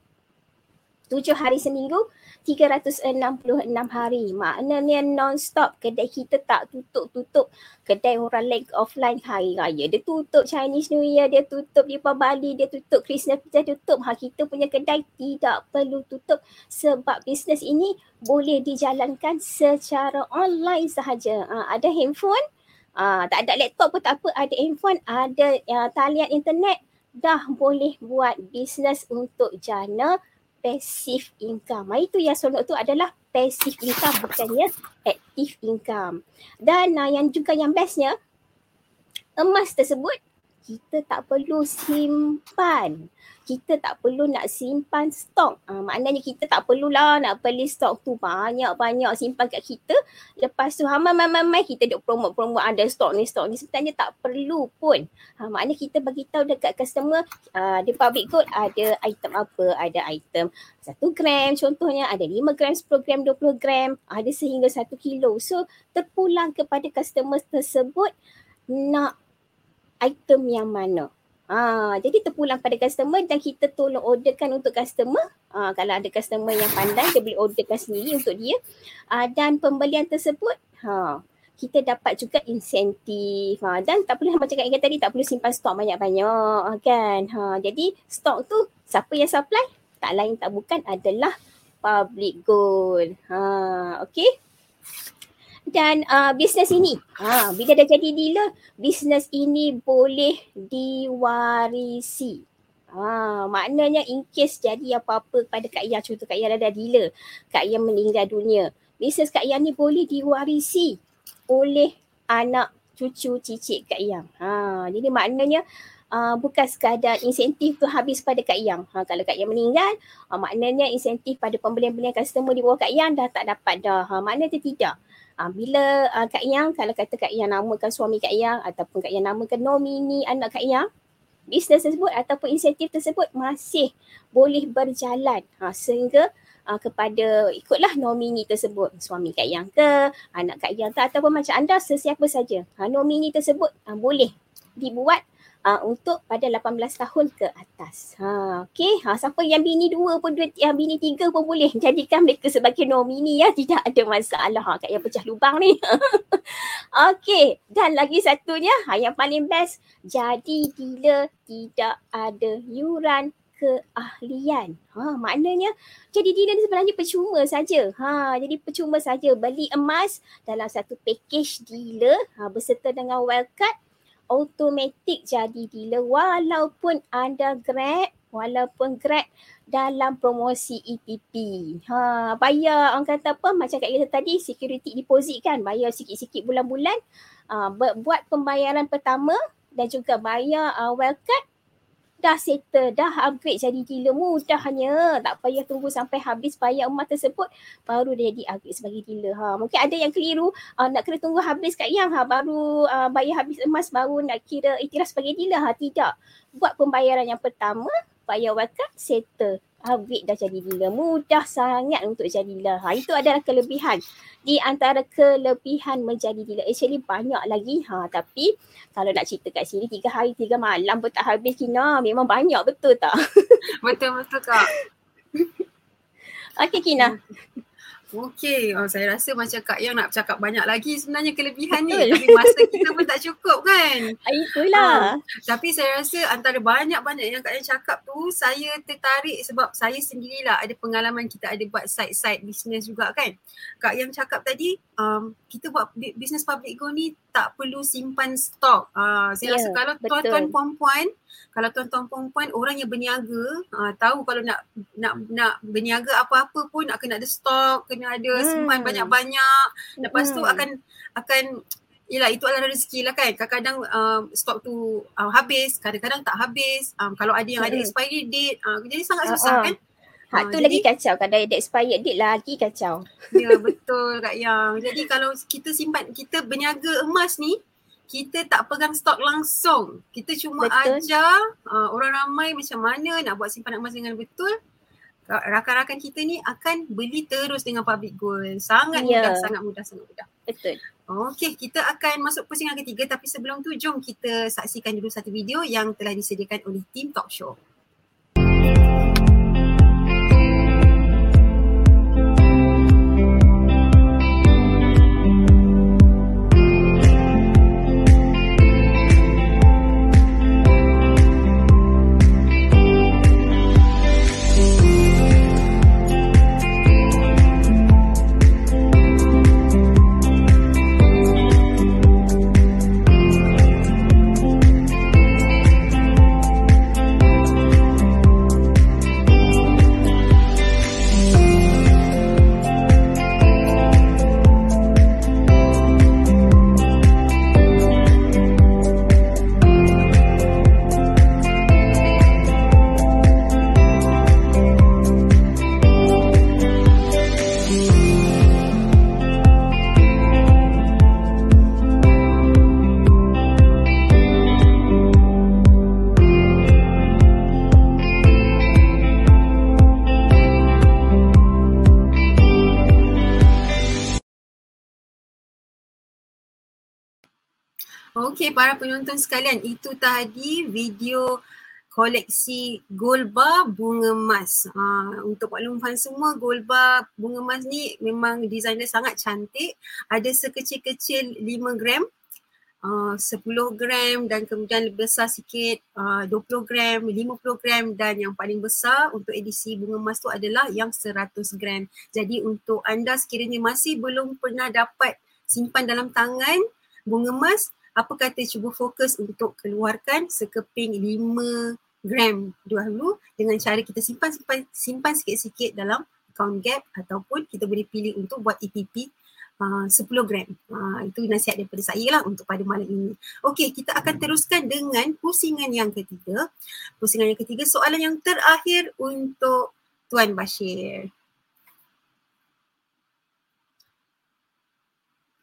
7 hari seminggu 366 hari. Maknanya non-stop kedai kita tak tutup-tutup. Kedai orang leg offline hari raya. Dia tutup Chinese New Year, dia tutup di Bali, dia tutup Christmas, dia tutup. Ha, kita punya kedai tidak perlu tutup sebab bisnes ini boleh dijalankan secara online sahaja. Ha, ada handphone, ha, tak ada laptop pun tak apa. Ada handphone, ada uh, talian internet, dah boleh buat bisnes untuk jana passive income. Itu yang sonok tu adalah passive income bukannya active income. Dan uh, yang juga yang bestnya emas tersebut kita tak perlu simpan kita tak perlu nak simpan stok. Uh, maknanya kita tak perlulah nak beli stok tu banyak-banyak simpan kat kita. Lepas tu hamai-hamai kita duk promote-promote ada stok ni, stok ni. Sebenarnya tak perlu pun. Uh, maknanya kita bagi tahu dekat customer uh, di public good ada item apa, ada item 1 gram contohnya, ada 5 gram, 10 gram, 20 gram, ada sehingga 1 kilo. So terpulang kepada customer tersebut nak item yang mana. Ha, jadi terpulang pada customer dan kita tolong orderkan untuk customer. Ha, kalau ada customer yang pandai, dia boleh orderkan sendiri untuk dia. Ha, dan pembelian tersebut, ha, kita dapat juga insentif. Ha, dan tak perlu macam kata tadi, tak perlu simpan stok banyak-banyak. Kan? Ha, jadi stok tu siapa yang supply? Tak lain tak bukan adalah public goal. Ha, okay? Dan uh, bisnes ini ha, bila dah jadi dealer bisnes ini boleh diwarisi ha, maknanya in case jadi apa-apa pada Kak Ia contoh Kak Ia dah dealer Kak Ia meninggal dunia bisnes Kak Ia ni boleh diwarisi oleh anak cucu cicit Kak Yang. Ha, jadi maknanya uh, bukan sekadar insentif tu habis pada Kak Yang. Ha, kalau Kak Yang meninggal, uh, maknanya insentif pada pembelian-pembelian customer di bawah Kak Yang dah tak dapat dah. Ha, maknanya tidak. Uh, bila uh, Kak Yang, kalau kata Kak Yang namakan suami Kak Yang ataupun Kak Yang namakan nomini anak Kak Yang, bisnes tersebut ataupun insentif tersebut masih boleh berjalan ha, sehingga uh, kepada ikutlah nomini tersebut suami Kak Yang ke, anak Kak Yang ke ataupun macam anda sesiapa saja. Ha, nomini tersebut uh, boleh dibuat uh, untuk pada 18 tahun ke atas. Ha, okay, ha, siapa yang bini dua pun, dua, yang bini tiga pun boleh jadikan mereka sebagai nomini ya. Tidak ada masalah ha, kat yang pecah lubang ni. okay, dan lagi satunya ha, yang paling best, jadi bila tidak ada yuran keahlian. Ha, maknanya jadi dealer ni sebenarnya percuma saja. Ha, jadi percuma saja beli emas dalam satu package dealer ha, berserta dengan wildcard automatik jadi dealer walaupun anda grab walaupun grab dalam promosi EPP. Ha, bayar orang kata apa macam kat kita tadi security deposit kan bayar sikit-sikit bulan-bulan uh, buat pembayaran pertama dan juga bayar uh, wildcard dah settle, dah upgrade jadi dealer mudahnya. Tak payah tunggu sampai habis bayar emas tersebut baru dia jadi upgrade sebagai dealer. Ha, mungkin ada yang keliru uh, nak kena tunggu habis kat yang ha, baru uh, bayar habis emas baru nak kira iktiraf sebagai dealer. Ha, tidak. Buat pembayaran yang pertama, bayar wakaf, settle. Habib dah jadi dealer. Mudah sangat untuk jadi dealer. Ha, itu adalah kelebihan. Di antara kelebihan menjadi dealer. Actually banyak lagi. Ha, tapi kalau nak cerita kat sini tiga hari tiga malam pun tak habis Kina. Memang banyak betul tak? Betul-betul kak. Okey Kina. Okey, oh, saya rasa macam Kak Yang nak cakap banyak lagi sebenarnya kelebihan ni. Tapi masa kita pun tak cukup kan. Ah, itulah. Uh, tapi saya rasa antara banyak-banyak yang Kak Yang cakap tu, saya tertarik sebab saya sendirilah ada pengalaman kita ada buat side-side business juga kan. Kak Yang cakap tadi, um, kita buat business public go ni tak perlu simpan stok. Uh, saya yeah, rasa kalau tuan-tuan puan-puan, kalau tuan-tuan perempuan orang yang berniaga uh, tahu kalau nak nak nak berniaga apa-apa pun nak kena ada stok, kena ada hmm. simpan banyak-banyak. Lepas hmm. tu akan akan Yelah itu adalah rezeki lah kan. Kadang-kadang um, stok tu uh, habis, kadang-kadang tak habis. Um, kalau ada yang hmm. ada expiry date, uh, jadi sangat susah uh-uh. kan. Ha, tu lagi kacau. Kalau ada expired date lagi kacau. Ya betul Kak Yang. Jadi kalau kita simpan, kita berniaga emas ni, kita tak pegang stok langsung. Kita cuma betul. ajar uh, orang ramai macam mana nak buat simpanan emas dengan betul. Rakan-rakan kita ni akan beli terus dengan public gold. Sangat yeah. mudah, sangat mudah, sangat mudah. Betul. Okey, kita akan masuk pusingan ketiga tapi sebelum tu jom kita saksikan dulu satu video yang telah disediakan oleh tim Talk Show. Okey para penonton sekalian itu tadi video koleksi gold bar bunga emas. Ha, untuk makluman semua gold bar bunga emas ni memang desainnya sangat cantik. Ada sekecil-kecil 5 gram uh, 10 gram dan kemudian lebih besar sikit uh, 20 gram, 50 gram dan yang paling besar untuk edisi bunga emas tu adalah yang 100 gram. Jadi untuk anda sekiranya masih belum pernah dapat simpan dalam tangan bunga emas, apa kata cuba fokus untuk keluarkan sekeping 5 gram dulu dengan cara kita simpan simpan simpan sikit-sikit dalam account gap ataupun kita boleh pilih untuk buat EPP 10 ah, gram. Uh, itu nasihat daripada saya lah untuk pada malam ini. Okey, kita akan teruskan dengan pusingan yang ketiga. Pusingan yang ketiga, soalan yang terakhir untuk Tuan Bashir.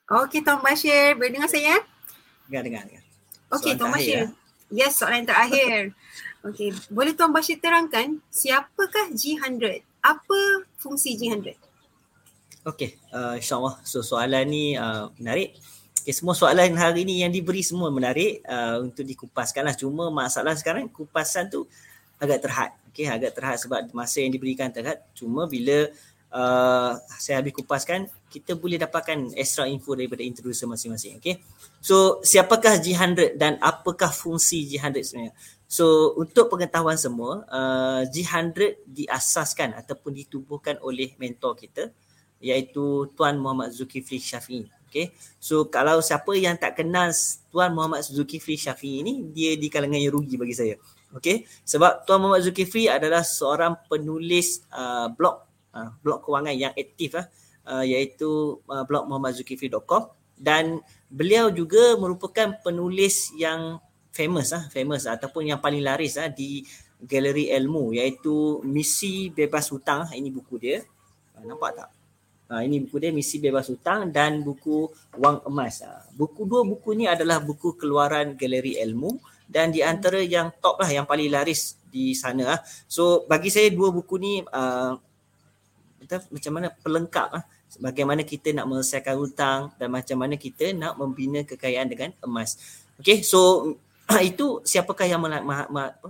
Okey, Tuan Bashir, boleh dengar saya? Dengar, dengar. dengar. Okey, Tuan Bashir. Ya? Yes, soalan terakhir. Okey, boleh Tuan Bashir terangkan siapakah G100? Apa fungsi G100? Okey, uh, insyaAllah. So soalan ni uh, menarik. Okay, semua soalan hari ni yang diberi semua menarik uh, untuk dikupaskan lah. Cuma masalah sekarang kupasan tu agak terhad. Okay, agak terhad sebab masa yang diberikan terhad. Cuma bila uh, saya habis kupaskan, kita boleh dapatkan extra info daripada introducer masing-masing. Okay. So siapakah G100 dan apakah fungsi G100 sebenarnya? So untuk pengetahuan semua, uh, G100 diasaskan ataupun ditubuhkan oleh mentor kita iaitu Tuan Muhammad Zulkifli Syafi'i. Okay. So kalau siapa yang tak kenal Tuan Muhammad Zulkifli Syafi'i ini, dia di kalangan yang rugi bagi saya. Okay. Sebab Tuan Muhammad Zulkifli adalah seorang penulis uh, blog uh, blog kewangan yang aktif uh, uh, iaitu uh, blog muhammadZulkifli.com dan beliau juga merupakan penulis yang famous ah uh, famous uh, ataupun yang paling laris uh, di galeri ilmu iaitu Misi Bebas Hutang ini buku dia uh, nampak tak Ha, ini buku dia Misi Bebas Hutang dan buku Wang Emas. Ha, buku dua buku ni adalah buku keluaran Galeri Ilmu dan di antara yang top lah yang paling laris di sana. Ha. So bagi saya dua buku ni uh, macam mana pelengkap uh, bagaimana kita nak menyelesaikan hutang dan macam mana kita nak membina kekayaan dengan emas. Okay so itu siapakah yang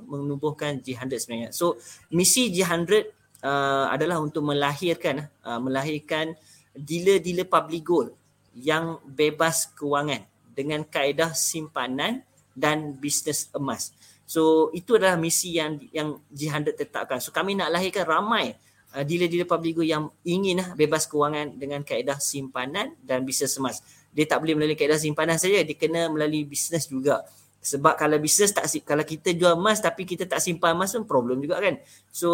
menubuhkan G100 sebenarnya. So misi G100 uh, adalah untuk melahirkan uh, melahirkan dealer-dealer public gold yang bebas kewangan dengan kaedah simpanan dan bisnes emas. So itu adalah misi yang yang G100 tetapkan. So kami nak lahirkan ramai uh, dealer-dealer public gold yang ingin uh, bebas kewangan dengan kaedah simpanan dan bisnes emas. Dia tak boleh melalui kaedah simpanan saja, dia kena melalui bisnes juga. Sebab kalau bisnes tak kalau kita jual emas tapi kita tak simpan emas pun problem juga kan. So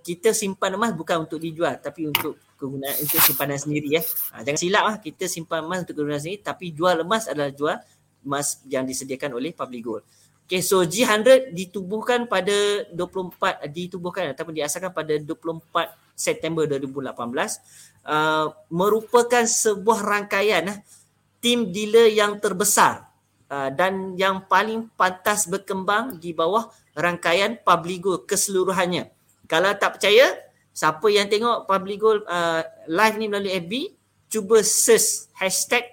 kita simpan emas bukan untuk dijual tapi untuk kegunaan untuk simpanan sendiri ya. Ha, jangan silap ah kita simpan emas untuk kegunaan sendiri tapi jual emas adalah jual emas yang disediakan oleh Public Gold. Okay, so G100 ditubuhkan pada 24 ditubuhkan ataupun diasaskan pada 24 September 2018 uh, merupakan sebuah rangkaian uh, tim dealer yang terbesar uh, dan yang paling pantas berkembang di bawah rangkaian Publigo keseluruhannya. Kalau tak percaya, siapa yang tengok Publigo uh, live ni melalui FB, cuba search hashtag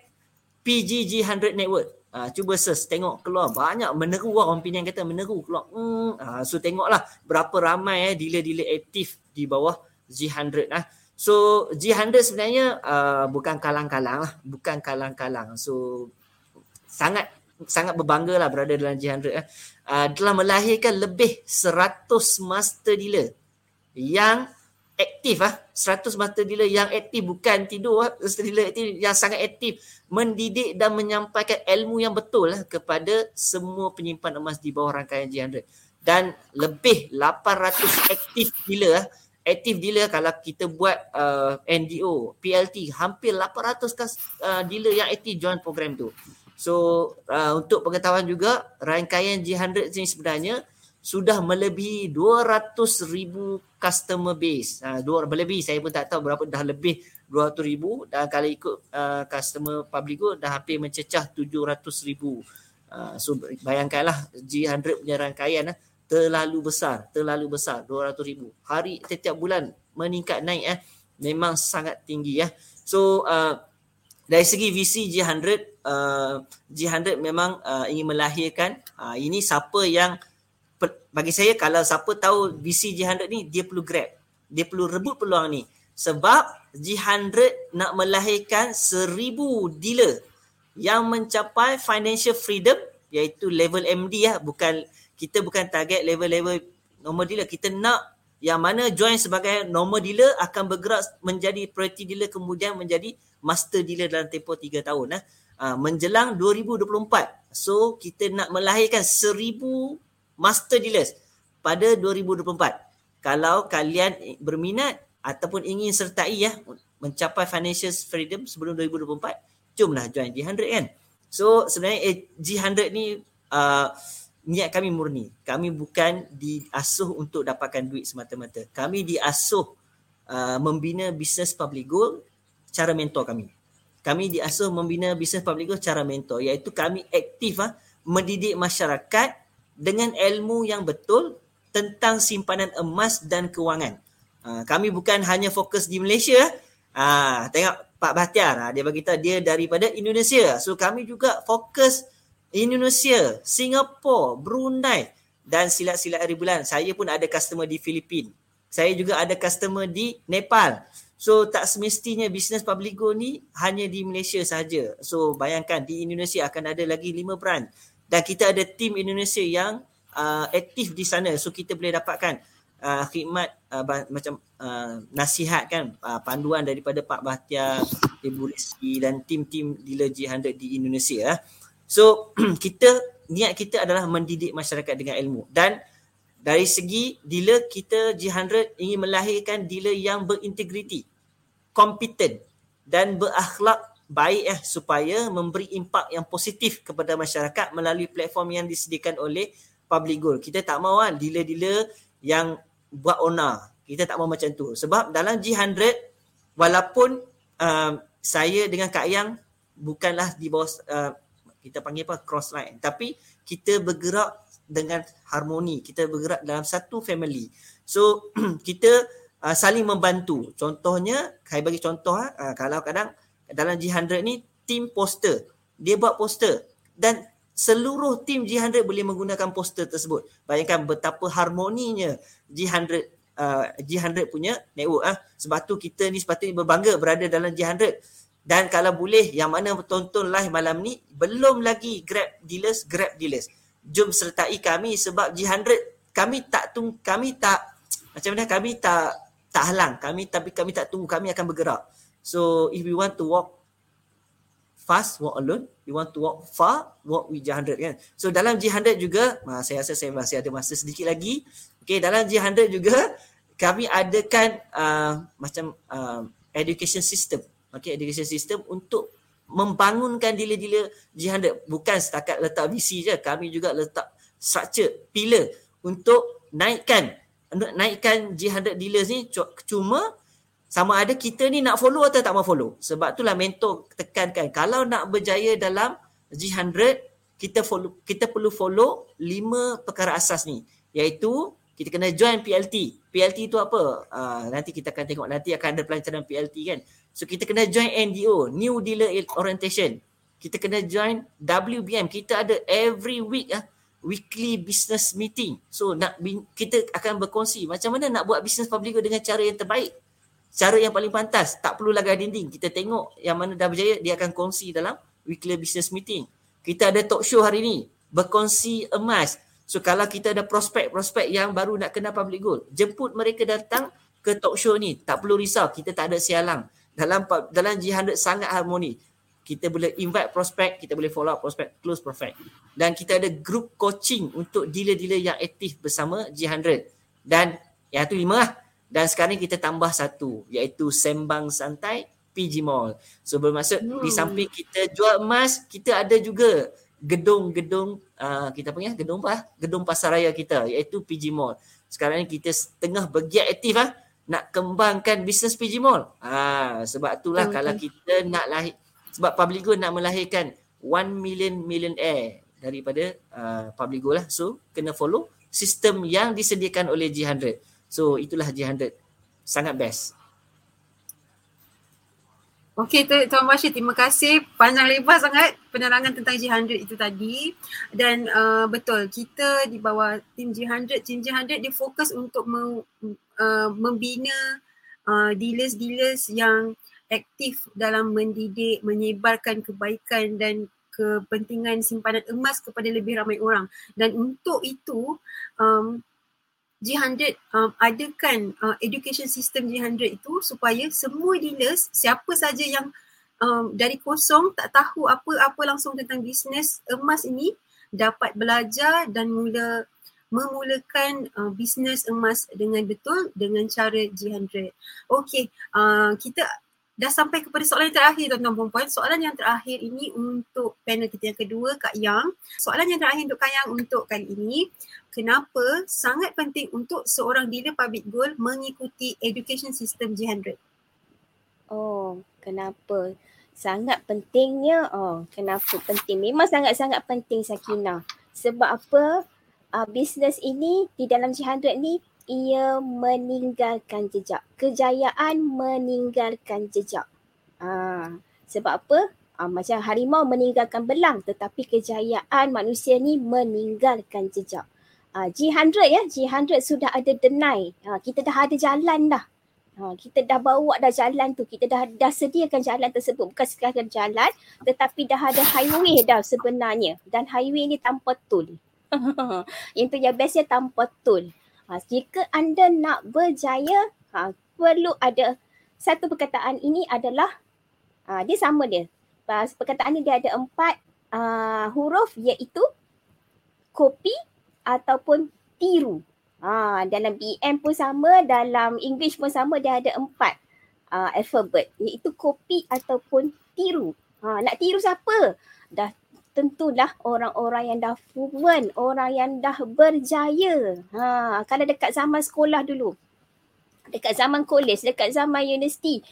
PGG100 Network. Uh, cuba search, tengok keluar banyak meneru lah orang Penang kata meneru keluar. Hmm, uh, so tengoklah berapa ramai eh dealer-dealer aktif di bawah G100 lah. So G100 sebenarnya uh, bukan kalang-kalang lah, bukan kalang-kalang. So sangat sangat berbangga lah berada dalam G100 eh. Uh, telah melahirkan lebih 100 master dealer yang aktif ah 100 master dealer yang aktif bukan tidur ah master dealer aktif yang sangat aktif mendidik dan menyampaikan ilmu yang betul lah kepada semua penyimpan emas di bawah rangkaian G100 dan lebih 800 aktif dealer ah aktif dealer kalau kita buat uh, NDO PLT hampir 800 uh, dealer yang aktif join program tu. So uh, untuk pengetahuan juga rangkaian G100 ini sebenarnya sudah melebihi 200 ribu customer base. Uh, dua, melebihi saya pun tak tahu berapa dah lebih 200 ribu dan kalau ikut uh, customer public good dah hampir mencecah 700 ribu. Uh, so bayangkanlah G100 punya rangkaian uh, terlalu besar, terlalu besar 200 ribu. Hari setiap bulan meningkat naik eh memang sangat tinggi ya. So uh, dari segi visi G100 uh, G100 memang uh, ingin melahirkan uh, ini siapa yang bagi saya kalau siapa tahu visi G100 ni dia perlu grab dia perlu rebut peluang ni sebab G100 nak melahirkan seribu dealer yang mencapai financial freedom iaitu level MD ya bukan kita bukan target level-level normal dealer kita nak yang mana join sebagai normal dealer akan bergerak menjadi priority dealer kemudian menjadi master dealer dalam tempoh 3 tahun. Uh, menjelang 2024. So kita nak melahirkan 1000 master dealers pada 2024. Kalau kalian berminat ataupun ingin sertai ya mencapai financial freedom sebelum 2024, jomlah join G100 kan. So sebenarnya eh, G100 ni uh, niat kami murni. Kami bukan diasuh untuk dapatkan duit semata-mata. Kami diasuh uh, membina bisnes public goal cara mentor kami. Kami diasuh membina bisnes public goal cara mentor iaitu kami aktif ah mendidik masyarakat dengan ilmu yang betul tentang simpanan emas dan kewangan. Uh, kami bukan hanya fokus di Malaysia. Uh, tengok Pak Bahtiar uh, dia bagi tahu dia daripada Indonesia. So kami juga fokus Indonesia, Singapura, Brunei dan silat-silat hari bulan. Saya pun ada customer di Filipina. Saya juga ada customer di Nepal. So tak semestinya bisnes Publigo ni hanya di Malaysia saja. So bayangkan di Indonesia akan ada lagi lima brand dan kita ada tim Indonesia yang uh, aktif di sana. So kita boleh dapatkan uh, khidmat uh, macam uh, nasihat kan uh, panduan daripada Pak Bahtiar, Ibu Rizki dan tim-tim dealer G100 di Indonesia. Uh. So kita niat kita adalah mendidik masyarakat dengan ilmu dan dari segi dealer kita G100 ingin melahirkan dealer yang berintegriti, kompeten dan berakhlak baik eh supaya memberi impak yang positif kepada masyarakat melalui platform yang disediakan oleh Public Goal. Kita tak mahu kan dealer-dealer yang buat ona. Kita tak mahu macam tu. Sebab dalam G100 walaupun uh, saya dengan Kak Yang bukanlah di bawah uh, kita panggil apa cross line tapi kita bergerak dengan harmoni kita bergerak dalam satu family so kita uh, saling membantu contohnya saya bagi contoh uh, kalau kadang dalam G100 ni team poster. Dia buat poster. Dan seluruh tim G100 boleh menggunakan poster tersebut. Bayangkan betapa harmoninya G100 uh, G100 punya network ah. Sebab tu kita ni sepatutnya berbangga berada dalam G100 dan kalau boleh yang mana tonton live malam ni belum lagi Grab dealers Grab dealers. Jom sertai kami sebab G100 kami tak tung kami tak macam mana kami tak tak halang. Kami tapi kami tak tunggu. Kami akan bergerak so if we want to walk fast walk alone we want to walk far walk with G100 kan? So dalam G100 juga uh, saya rasa saya masih ada masa sedikit lagi. Okey dalam G100 juga kami adakan uh, macam uh, education system. Okay, education system untuk membangunkan dealer-dealer G100 bukan setakat letak visi je kami juga letak structure pillar untuk naikkan naikkan G100 dealers ni. Cuma sama ada kita ni nak follow atau tak mau follow sebab itulah mentor tekankan kalau nak berjaya dalam G100 kita follow kita perlu follow lima perkara asas ni iaitu kita kena join PLT. PLT itu apa? Uh, nanti kita akan tengok nanti akan ada pelancaran PLT kan. So kita kena join NDO, New Dealer Orientation. Kita kena join WBM. Kita ada every week ah weekly business meeting. So nak kita akan berkongsi macam mana nak buat business public dengan cara yang terbaik. Cara yang paling pantas, tak perlu lagi dinding. Kita tengok yang mana dah berjaya, dia akan kongsi dalam weekly business meeting. Kita ada talk show hari ni, berkongsi emas. So kalau kita ada prospek-prospek yang baru nak kena public goal, jemput mereka datang ke talk show ni. Tak perlu risau, kita tak ada sialang dalam dalam G100 sangat harmoni. Kita boleh invite prospek, kita boleh follow up prospek, close prospek. Dan kita ada group coaching untuk dealer-dealer yang aktif bersama G100. Dan yang tu lima lah. Dan sekarang kita tambah satu iaitu Sembang Santai PG Mall. So bermaksud hmm. di samping kita jual emas, kita ada juga gedung-gedung uh, kita panggil gedung apa? Gedung pasaraya kita iaitu PG Mall. Sekarang ni kita tengah bergiat aktif ah nak kembangkan bisnes PG Mall. Ha, sebab itulah okay. kalau kita nak lahir, sebab Publigo nak melahirkan 1 million millionaire daripada uh, Publigo lah. So, kena follow sistem yang disediakan oleh G100. So, itulah G100. Sangat best. Okey tu, Tuan Bashir terima kasih panjang lebar sangat penerangan tentang G100 itu tadi dan uh, betul kita di bawah tim G100 tim G100 dia fokus untuk mem, uh, membina uh, dealers-dealers yang aktif dalam mendidik menyebarkan kebaikan dan kepentingan simpanan emas kepada lebih ramai orang dan untuk itu um, G100 um, adakan uh, education system G100 itu supaya semua dealers siapa saja yang um, dari kosong tak tahu apa-apa langsung tentang bisnes emas ini dapat belajar dan mula memulakan uh, bisnes emas dengan betul dengan cara G100. Okey, uh, kita dah sampai kepada soalan yang terakhir tuan-tuan perempuan. Soalan yang terakhir ini untuk panel kita yang kedua Kak Yang. Soalan yang terakhir untuk Kak Yang untuk kali ini. Kenapa sangat penting untuk seorang dealer public goal mengikuti education system G100? Oh, kenapa? Sangat pentingnya. Oh, kenapa penting? Memang sangat-sangat penting Sakina. Sebab apa? Uh, bisnes ini di dalam G100 ni ia meninggalkan jejak. Kejayaan meninggalkan jejak. Ha, sebab apa? Ha, macam harimau meninggalkan belang tetapi kejayaan manusia ni meninggalkan jejak. Ha, G100 ya, G100 sudah ada denai. Ha, kita dah ada jalan dah. Ha, kita dah bawa dah jalan tu. Kita dah dah sediakan jalan tersebut. Bukan sekadar jalan tetapi dah ada highway dah sebenarnya. Dan highway ni tanpa tol. Yang tu yang bestnya tanpa tol. Ha, jika anda nak berjaya, ha, perlu ada satu perkataan ini adalah ha, dia sama dia. Perkataan ini dia ada empat uh, huruf iaitu kopi ataupun tiru. Ha, dalam BM pun sama, dalam English pun sama dia ada empat uh, alphabet iaitu kopi ataupun tiru. Ha, nak tiru siapa? Dah tentulah orang-orang yang dah fluent, orang yang dah berjaya. Ha, kalau dekat zaman sekolah dulu, dekat zaman kolej, dekat zaman universiti,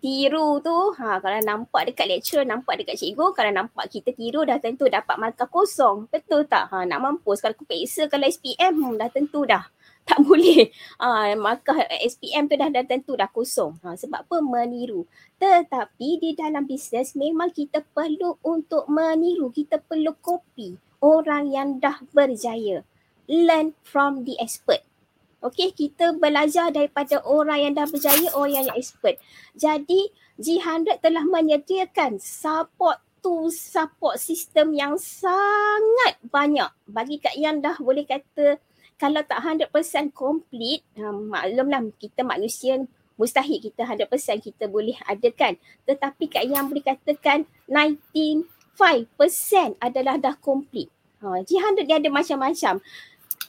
tiru tu, ha, kalau nampak dekat lecturer, nampak dekat cikgu, kalau nampak kita tiru dah tentu dapat markah kosong. Betul tak? Ha, nak mampus. Kalau aku peksa, kalau SPM, hmm, dah tentu dah tak boleh. Ha, maka SPM tu dah, dah tentu dah kosong. Ha, sebab apa? Meniru. Tetapi di dalam bisnes memang kita perlu untuk meniru. Kita perlu copy orang yang dah berjaya. Learn from the expert. Okay, kita belajar daripada orang yang dah berjaya, orang yang expert. Jadi, G100 telah menyediakan support tu support system yang sangat banyak bagi kat yang dah boleh kata kalau tak 100% complete, um, maklumlah kita manusia mustahil kita 100% kita boleh adakan. Tetapi kat yang boleh katakan 95% adalah dah complete. Ha, G100 dia ada macam-macam.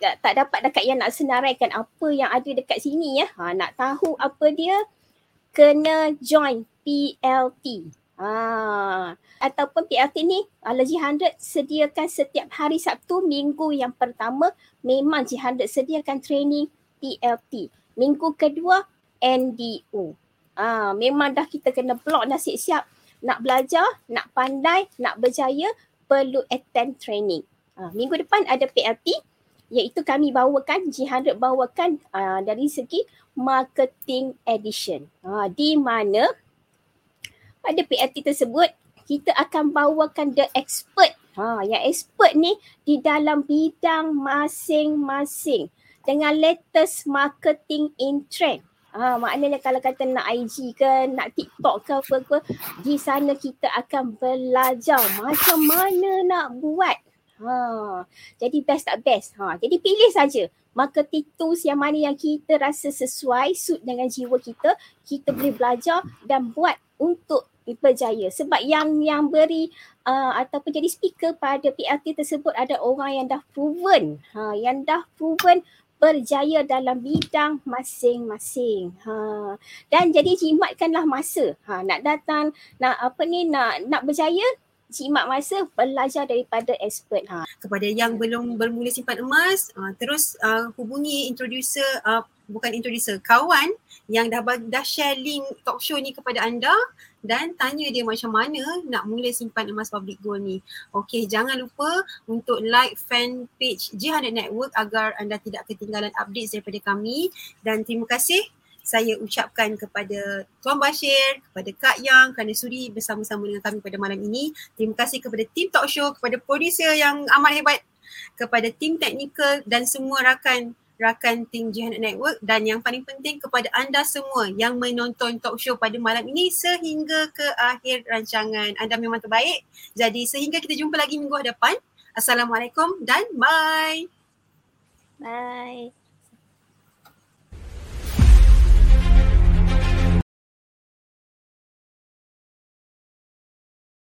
Tak dapat dekat yang nak senaraikan apa yang ada dekat sini ya. Ha, nak tahu apa dia, kena join PLT. Ah, ataupun PLT ni ala G100 sediakan setiap hari Sabtu minggu yang pertama memang G100 sediakan training PLT. Minggu kedua NDO. Ah, memang dah kita kena block dah siap-siap nak belajar, nak pandai, nak berjaya perlu attend training. Ah, minggu depan ada PLT iaitu kami bawakan G100 bawakan ah, dari segi marketing edition. Ah, di mana pada PLT tersebut kita akan bawakan the expert. Ha, yang expert ni di dalam bidang masing-masing dengan latest marketing in trend. Ha, maknanya kalau kata nak IG ke, nak TikTok ke apa ke, di sana kita akan belajar macam mana nak buat. Ha, jadi best tak best. Ha, jadi pilih saja marketing tools yang mana yang kita rasa sesuai, suit dengan jiwa kita, kita boleh belajar dan buat untuk berjaya sebab yang yang beri uh, ataupun jadi speaker pada PLT tersebut ada orang yang dah proven ha yang dah proven berjaya dalam bidang masing-masing. Ha dan jadi jimatkanlah masa. Ha nak datang nak apa ni nak nak berjaya jimat masa belajar daripada expert ha. Kepada yang belum bermula simpan emas uh, terus uh, hubungi introducer uh, bukan introducer kawan yang dah dah share link talk show ni kepada anda dan tanya dia macam mana nak mula simpan emas public gold ni. Okey, jangan lupa untuk like fan page G100 Network agar anda tidak ketinggalan update daripada kami dan terima kasih saya ucapkan kepada Tuan Bashir, kepada Kak Yang kerana sudi bersama-sama dengan kami pada malam ini. Terima kasih kepada tim talk show, kepada producer yang amat hebat, kepada tim teknikal dan semua rakan rakan tim Jihad Network dan yang paling penting kepada anda semua yang menonton talk show pada malam ini sehingga ke akhir rancangan. Anda memang terbaik. Jadi sehingga kita jumpa lagi minggu hadapan. Assalamualaikum dan bye. Bye.